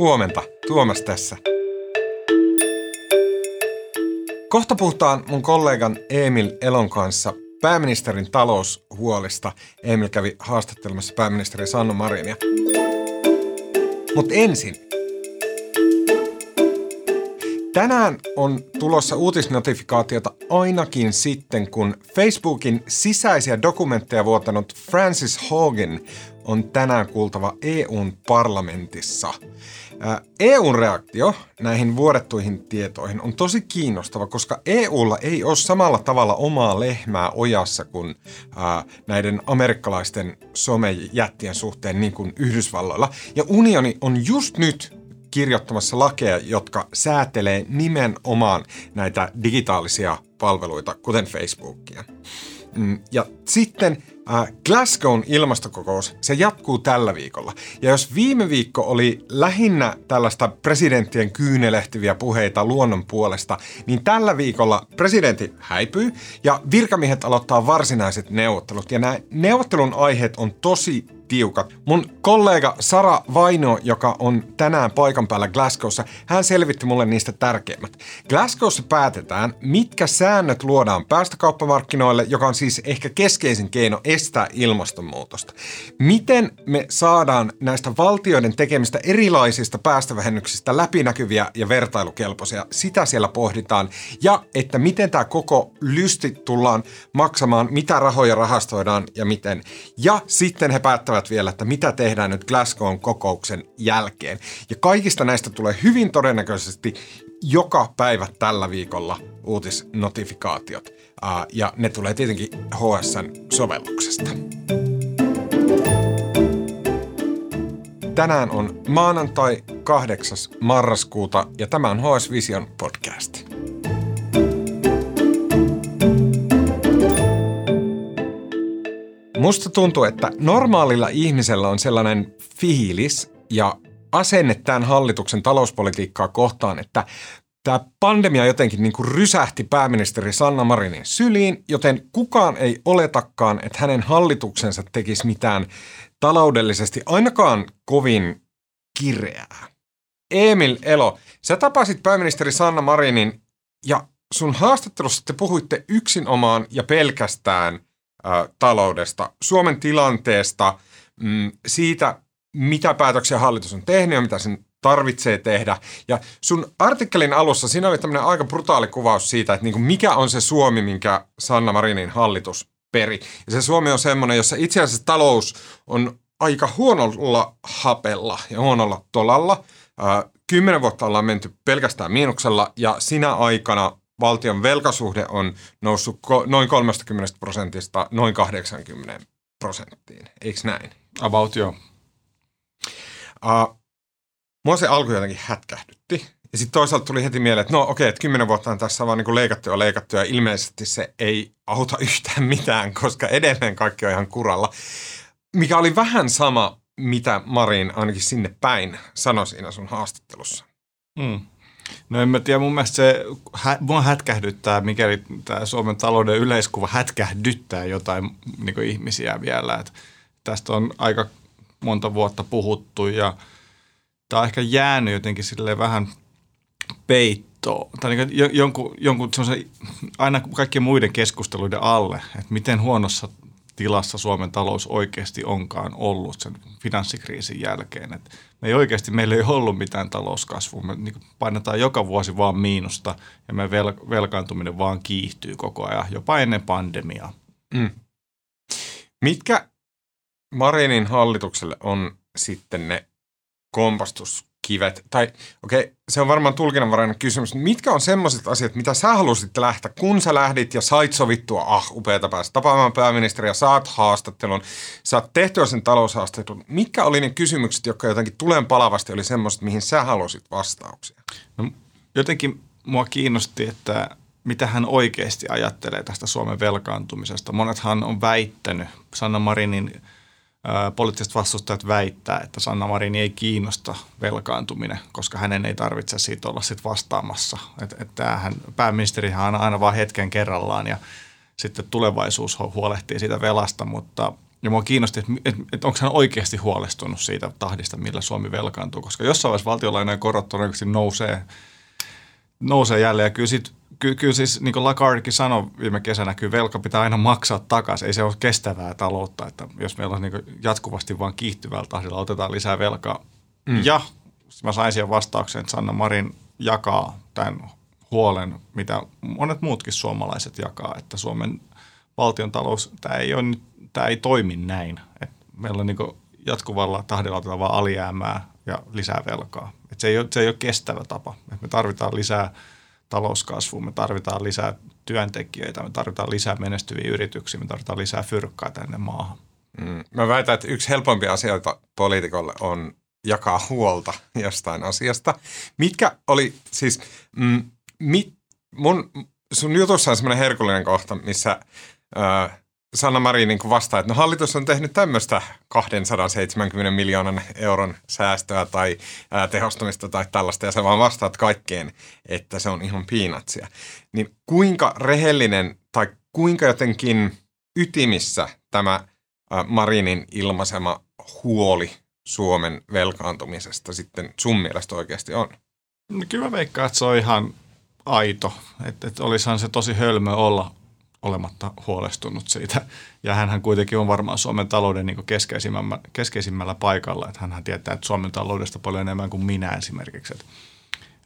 Huomenta, Tuomas tässä. Kohta puhutaan mun kollegan Emil Elon kanssa pääministerin taloushuolista. Emil kävi haastattelemassa pääministeri Sanna Marinia. Mutta ensin. Tänään on tulossa uutisnotifikaatiota ainakin sitten, kun Facebookin sisäisiä dokumentteja vuotanut Francis Hogan on tänään kuultava EUn parlamentissa. EUn reaktio näihin vuodettuihin tietoihin on tosi kiinnostava, koska EUlla ei ole samalla tavalla omaa lehmää ojassa kuin näiden amerikkalaisten somejättien suhteen niin kuin Yhdysvalloilla. Ja unioni on just nyt kirjoittamassa lakeja, jotka säätelee nimenomaan näitä digitaalisia palveluita, kuten Facebookia. Mm, ja sitten äh, Glasgown ilmastokokous, se jatkuu tällä viikolla. Ja jos viime viikko oli lähinnä tällaista presidenttien kyynelehtiviä puheita luonnon puolesta, niin tällä viikolla presidentti häipyy ja virkamiehet aloittaa varsinaiset neuvottelut. Ja nämä neuvottelun aiheet on tosi tiukat. Mun kollega Sara Vaino, joka on tänään paikan päällä Glasgowssa, hän selvitti mulle niistä tärkeimmät. Glasgowssa päätetään, mitkä säännöt luodaan päästökauppamarkkinoille, joka on siis ehkä keskeisin keino estää ilmastonmuutosta. Miten me saadaan näistä valtioiden tekemistä erilaisista päästövähennyksistä läpinäkyviä ja vertailukelpoisia, sitä siellä pohditaan. Ja että miten tämä koko lysti tullaan maksamaan, mitä rahoja rahastoidaan ja miten. Ja sitten he päättävät vielä, että mitä tehdään nyt Glasgown kokouksen jälkeen. Ja kaikista näistä tulee hyvin todennäköisesti joka päivä tällä viikolla uutisnotifikaatiot. Ja ne tulee tietenkin HSN sovelluksesta. Tänään on maanantai 8. marraskuuta ja tämä on HS Vision podcast. Musta tuntuu, että normaalilla ihmisellä on sellainen fiilis ja asenne tämän hallituksen talouspolitiikkaa kohtaan, että tämä pandemia jotenkin niin kuin rysähti pääministeri Sanna Marinin syliin, joten kukaan ei oletakaan, että hänen hallituksensa tekisi mitään taloudellisesti ainakaan kovin kireää. Emil Elo, sä tapasit pääministeri Sanna Marinin ja sun haastattelussa te puhuitte yksinomaan ja pelkästään – taloudesta, Suomen tilanteesta, mm, siitä, mitä päätöksiä hallitus on tehnyt ja mitä sen tarvitsee tehdä. Ja sun artikkelin alussa siinä oli tämmöinen aika brutaali kuvaus siitä, että niinku mikä on se Suomi, minkä Sanna Marinin hallitus peri. Ja se Suomi on semmoinen, jossa itse asiassa talous on aika huonolla hapella ja huonolla tolalla. Kymmenen vuotta ollaan menty pelkästään miinuksella ja sinä aikana valtion velkasuhde on noussut noin 30 prosentista noin 80 prosenttiin. Eikö näin? About joo. Uh, mua se alku jotenkin hätkähdytti. Ja sitten toisaalta tuli heti mieleen, että no okei, okay, että kymmenen vuotta on tässä vaan niin leikattu ja leikattu ja ilmeisesti se ei auta yhtään mitään, koska edelleen kaikki on ihan kuralla. Mikä oli vähän sama, mitä Marin ainakin sinne päin sanoi siinä sun haastattelussa. Mm. No en mä tiedä, mun mielestä se, hä, mua hätkähdyttää, mikäli tämä Suomen talouden yleiskuva hätkähdyttää jotain niin ihmisiä vielä. Et tästä on aika monta vuotta puhuttu ja tämä on ehkä jäänyt jotenkin sille vähän peittoon. Tai niin jonkun, jonkun aina kaikkien muiden keskusteluiden alle, että miten huonossa tilassa Suomen talous oikeasti onkaan ollut sen finanssikriisin jälkeen. Et me ei oikeasti, meillä ei ollut mitään talouskasvua. Me niin painetaan joka vuosi vaan miinusta ja me vel- velkaantuminen vaan kiihtyy koko ajan, jopa ennen pandemiaa. Mm. Mitkä Marinin hallitukselle on sitten ne kompastus kivet, tai okei, okay, se on varmaan tulkinnanvarainen kysymys, mitkä on semmoiset asiat, mitä sä halusit lähteä, kun sä lähdit ja sait sovittua, ah, upeata päästä tapaamaan pääministeriä, saat haastattelun, saat tehtyä sen taloushaastattelun. Mitkä oli ne kysymykset, jotka jotenkin tulen palavasti oli semmoiset, mihin sä halusit vastauksia? No, jotenkin mua kiinnosti, että mitä hän oikeasti ajattelee tästä Suomen velkaantumisesta. Monethan on väittänyt, Sanna Marinin poliittiset vastustajat väittää, että Sanna Marin ei kiinnosta velkaantuminen, koska hänen ei tarvitse siitä olla sit vastaamassa. Että et tämähän, pääministerihän on aina vain hetken kerrallaan ja sitten tulevaisuus huolehtii siitä velasta, mutta ja mua kiinnosti, että, että, että onko hän oikeasti huolestunut siitä tahdista, millä Suomi velkaantuu, koska jossain vaiheessa valtiolainojen korot todennäköisesti nousee, nousee jälleen. Ja kyllä, sit, kyllä, kyllä siis, niin kuin Lagardekin sanoi viime kesänä, kyllä velka pitää aina maksaa takaisin. Ei se ole kestävää taloutta, että jos meillä on niin jatkuvasti vain kiihtyvällä tahdilla otetaan lisää velkaa. Mm. Ja mä sain siihen vastauksen, että Sanna Marin jakaa tämän huolen, mitä monet muutkin suomalaiset jakaa, että Suomen valtion talous, tämä ei, ole, tämä ei toimi näin. Et meillä on niin jatkuvalla tahdilla otetaan vaan alijäämää ja lisää velkaa. Se, ei ole, se ei ole kestävä tapa. Me tarvitaan lisää talouskasvua, me tarvitaan lisää työntekijöitä, me tarvitaan lisää menestyviä yrityksiä, me tarvitaan lisää fyrkkaa tänne maahan. Mm. Mä väitän, että yksi helpompia asioita poliitikolle on jakaa huolta jostain asiasta. Mitkä oli siis, mm, mit, mun, sun jutussa on semmoinen herkullinen kohta, missä ö, Sanna Marin niin vastaa, että no hallitus on tehnyt tämmöistä 270 miljoonan euron säästöä tai ää, tehostamista tai tällaista, ja sä vaan vastaat kaikkeen, että se on ihan piinatsia. Niin kuinka rehellinen tai kuinka jotenkin ytimissä tämä ää, Marinin ilmaisema huoli Suomen velkaantumisesta sitten sun mielestä oikeasti on? No kyllä mä veikkaan, että se on ihan aito. Että et olisihan se tosi hölmö olla olematta huolestunut siitä. Ja hän kuitenkin on varmaan Suomen talouden niin keskeisimmällä, keskeisimmällä paikalla. Että hän tietää, että Suomen taloudesta paljon enemmän kuin minä esimerkiksi. Että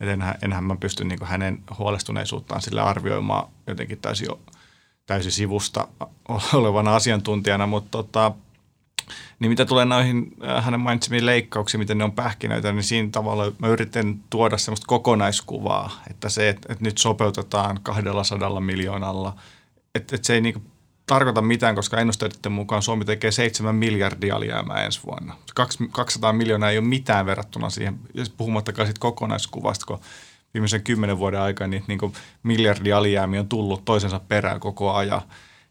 et enhän, enhän mä pysty niin hänen huolestuneisuuttaan sille arvioimaan jotenkin täysin, täysin sivusta olevana asiantuntijana, mutta tota, niin mitä tulee noihin äh, hänen mainitsemiin leikkauksiin, miten ne on pähkinöitä, niin siinä tavalla mä yritän tuoda semmoista kokonaiskuvaa, että se, että, että nyt sopeutetaan 200 miljoonalla, että, että se ei niinku tarkoita mitään, koska ennusteiden mukaan Suomi tekee 7 miljardia alijäämää ensi vuonna. 200 miljoonaa ei ole mitään verrattuna siihen, puhumattakaan siitä kokonaiskuvasta, kun viimeisen kymmenen vuoden aikana niin miljardi alijäämiä on tullut toisensa perään koko ajan.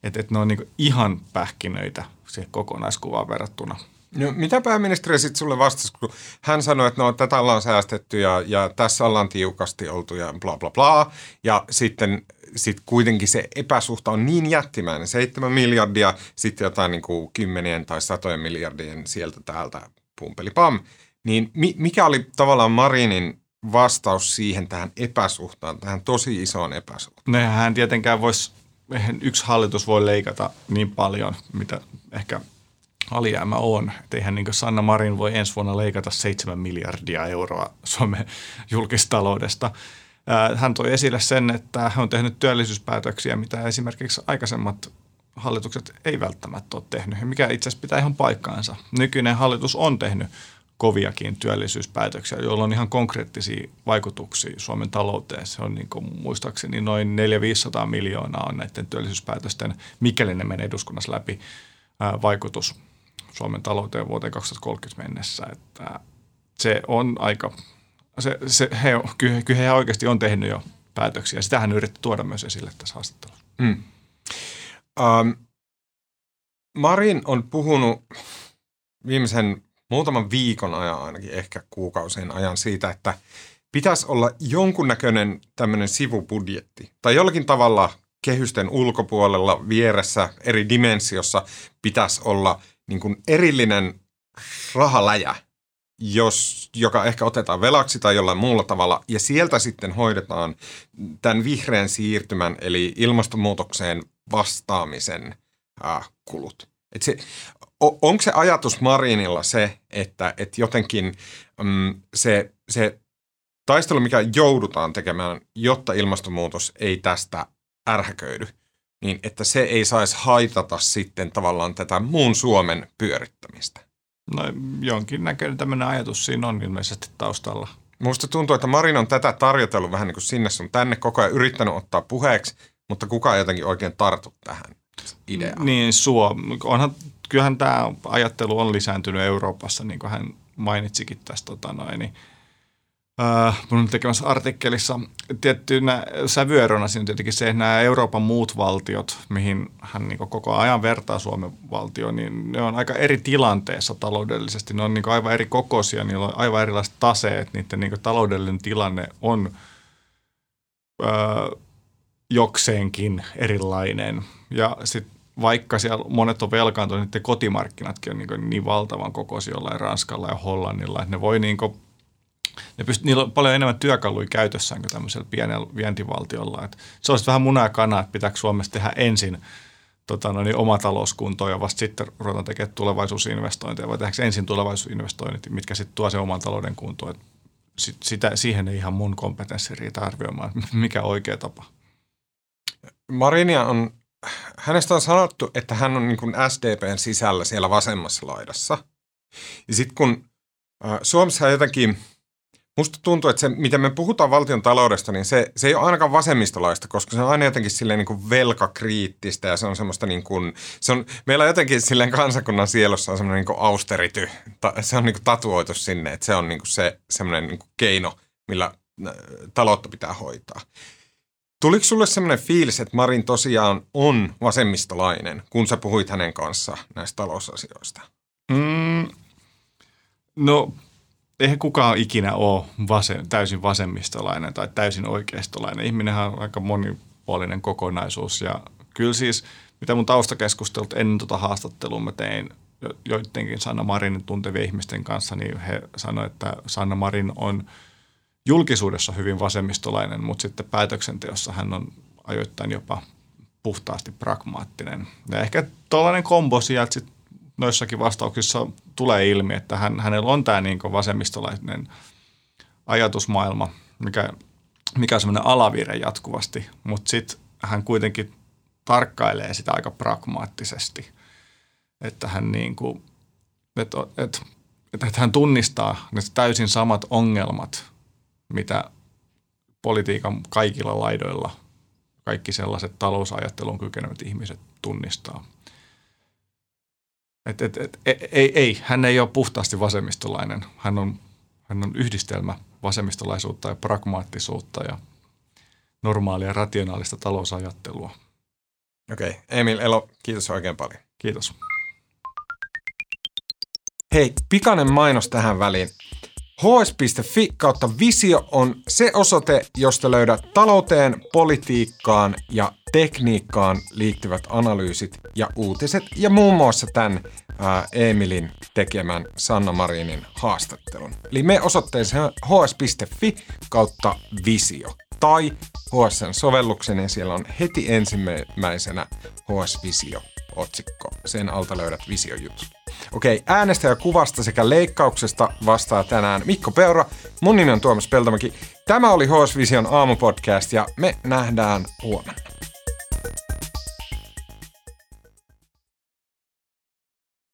Että et ne on niin ihan pähkinöitä siihen kokonaiskuvaan verrattuna. No, mitä pääministeri sitten sulle vastasi, kun hän sanoi, että no, tätä ollaan säästetty ja, ja tässä ollaan tiukasti oltu ja bla bla bla. Ja sitten sit kuitenkin se epäsuhta on niin jättimäinen, 7 miljardia, sitten jotain niin kuin kymmenien tai satojen miljardien sieltä täältä pumpeli pam. Niin mi, mikä oli tavallaan Marinin vastaus siihen tähän epäsuhtaan, tähän tosi isoon epäsuhtaan? No hän tietenkään voisi eihän yksi hallitus voi leikata niin paljon, mitä ehkä alijäämä on. Että eihän niin Sanna Marin voi ensi vuonna leikata 7 miljardia euroa Suomen julkistaloudesta. Hän toi esille sen, että hän on tehnyt työllisyyspäätöksiä, mitä esimerkiksi aikaisemmat hallitukset ei välttämättä ole tehnyt, mikä itse asiassa pitää ihan paikkaansa. Nykyinen hallitus on tehnyt koviakin työllisyyspäätöksiä, joilla on ihan konkreettisia vaikutuksia Suomen talouteen. Se on niin kuin, muistaakseni noin 400-500 miljoonaa on näiden työllisyyspäätösten, mikäli ne menee eduskunnassa läpi, vaikutus Suomen talouteen vuoteen 2030 mennessä. Että se on aika, se, se, he, kyllä, he oikeasti on tehnyt jo päätöksiä. Sitähän yritti tuoda myös esille tässä haastattelussa. Mm. Um, Marin on puhunut viimeisen muutaman viikon ajan ainakin, ehkä kuukausien ajan siitä, että pitäisi olla jonkunnäköinen tämmöinen sivubudjetti tai jollakin tavalla kehysten ulkopuolella vieressä eri dimensiossa pitäisi olla niin kuin erillinen rahaläjä, jos, joka ehkä otetaan velaksi tai jollain muulla tavalla, ja sieltä sitten hoidetaan tämän vihreän siirtymän eli ilmastonmuutokseen vastaamisen äh, kulut. Et se, onko se ajatus Marinilla se, että, että jotenkin mm, se, se taistelu, mikä joudutaan tekemään, jotta ilmastonmuutos ei tästä ärhäköidy, niin että se ei saisi haitata sitten tavallaan tätä muun Suomen pyörittämistä? No jonkinnäköinen tämmöinen ajatus siinä on ilmeisesti taustalla. Musta tuntuu, että Marin on tätä tarjotellut vähän niin kuin sinne sun tänne koko ajan yrittänyt ottaa puheeksi, mutta kukaan jotenkin oikein tartu tähän ideaan. Niin, suo. Onhan kyllähän tämä ajattelu on lisääntynyt Euroopassa, niin kuin hän mainitsikin tästä tota noin, niin, Uh, mun tekemässä artikkelissa tiettynä sävyerona siinä tietenkin se, että nämä Euroopan muut valtiot, mihin hän niin koko ajan vertaa Suomen valtioon, niin ne on aika eri tilanteessa taloudellisesti. Ne on niin aivan eri kokoisia, niillä on aivan erilaiset taseet, niiden niin taloudellinen tilanne on uh, jokseenkin erilainen. Ja sitten vaikka siellä monet on velkaantuneet, niin kotimarkkinatkin on niin, niin valtavan kokoisia jollain Ranskalla ja Hollannilla, että ne voi niin ne pyst- niillä on paljon enemmän työkaluja käytössään kuin tämmöisellä pienellä vientivaltiolla. Et se olisi vähän muna ja kana, että pitääkö Suomessa tehdä ensin tota, no niin, oma talouskunto ja vasta sitten ruvetaan tekemään tulevaisuusinvestointeja, vai tehdäänkö ensin tulevaisuusinvestoinnit, mitkä sitten tuo sen oman talouden kuntoon. sitä, siihen ei ihan mun kompetenssi riitä arvioimaan, mikä oikea tapa. Marinia on, hänestä on sanottu, että hän on niin kuin SDPn sisällä siellä vasemmassa laidassa. Ja sitten kun äh, Suomessa jotenkin – Musta tuntuu, että se, miten me puhutaan valtion taloudesta, niin se, se ei ole ainakaan vasemmistolaista, koska se on aina jotenkin silleen niin kuin velkakriittistä ja se on semmoista niin kuin, se on, meillä on jotenkin silleen kansakunnan sielossa on semmoinen niin kuin austerity, ta, se on niin kuin tatuoitu sinne, että se on niin kuin se semmoinen niin kuin keino, millä taloutta pitää hoitaa. Tuliko sulle semmoinen fiilis, että Marin tosiaan on vasemmistolainen, kun sä puhuit hänen kanssa näistä talousasioista? Mm, no eihän kukaan ikinä ole vasem, täysin vasemmistolainen tai täysin oikeistolainen. Ihminenhän on aika monipuolinen kokonaisuus ja kyllä siis, mitä mun taustakeskustelut ennen tuota haastattelua mä tein joidenkin Sanna Marinin tuntevien ihmisten kanssa, niin he sanoivat, että Sanna Marin on julkisuudessa hyvin vasemmistolainen, mutta sitten päätöksenteossa hän on ajoittain jopa puhtaasti pragmaattinen. Ja ehkä tuollainen kombo sieltä sit noissakin vastauksissa tulee ilmi, että hän, hänellä on tämä niin vasemmistolainen ajatusmaailma, mikä, mikä on semmoinen alavire jatkuvasti, mutta sitten hän kuitenkin tarkkailee sitä aika pragmaattisesti, että hän, niin kuin, että, että, että hän tunnistaa ne täysin samat ongelmat, mitä politiikan kaikilla laidoilla kaikki sellaiset talousajattelun kykenevät ihmiset tunnistaa. Et, et, et, e, ei, ei, hän ei ole puhtaasti vasemmistolainen. Hän on, hän on yhdistelmä vasemmistolaisuutta ja pragmaattisuutta ja normaalia rationaalista talousajattelua. Okei, okay. Emil Elo, kiitos oikein paljon. Kiitos. Hei, pikainen mainos tähän väliin. HS.fi kautta visio on se osoite, josta löydät talouteen, politiikkaan ja tekniikkaan liittyvät analyysit ja uutiset ja muun muassa tämän ää, Emilin tekemän Sanna Marinin haastattelun. Eli me osoitteeseen hs.fi kautta visio tai HSN sovelluksen ja siellä on heti ensimmäisenä HS Visio otsikko. Sen alta löydät visiojutut. Okei, äänestä ja kuvasta sekä leikkauksesta vastaa tänään Mikko Peura. Mun nimi on Tuomas Peltomäki. Tämä oli HS Vision aamupodcast ja me nähdään huomenna.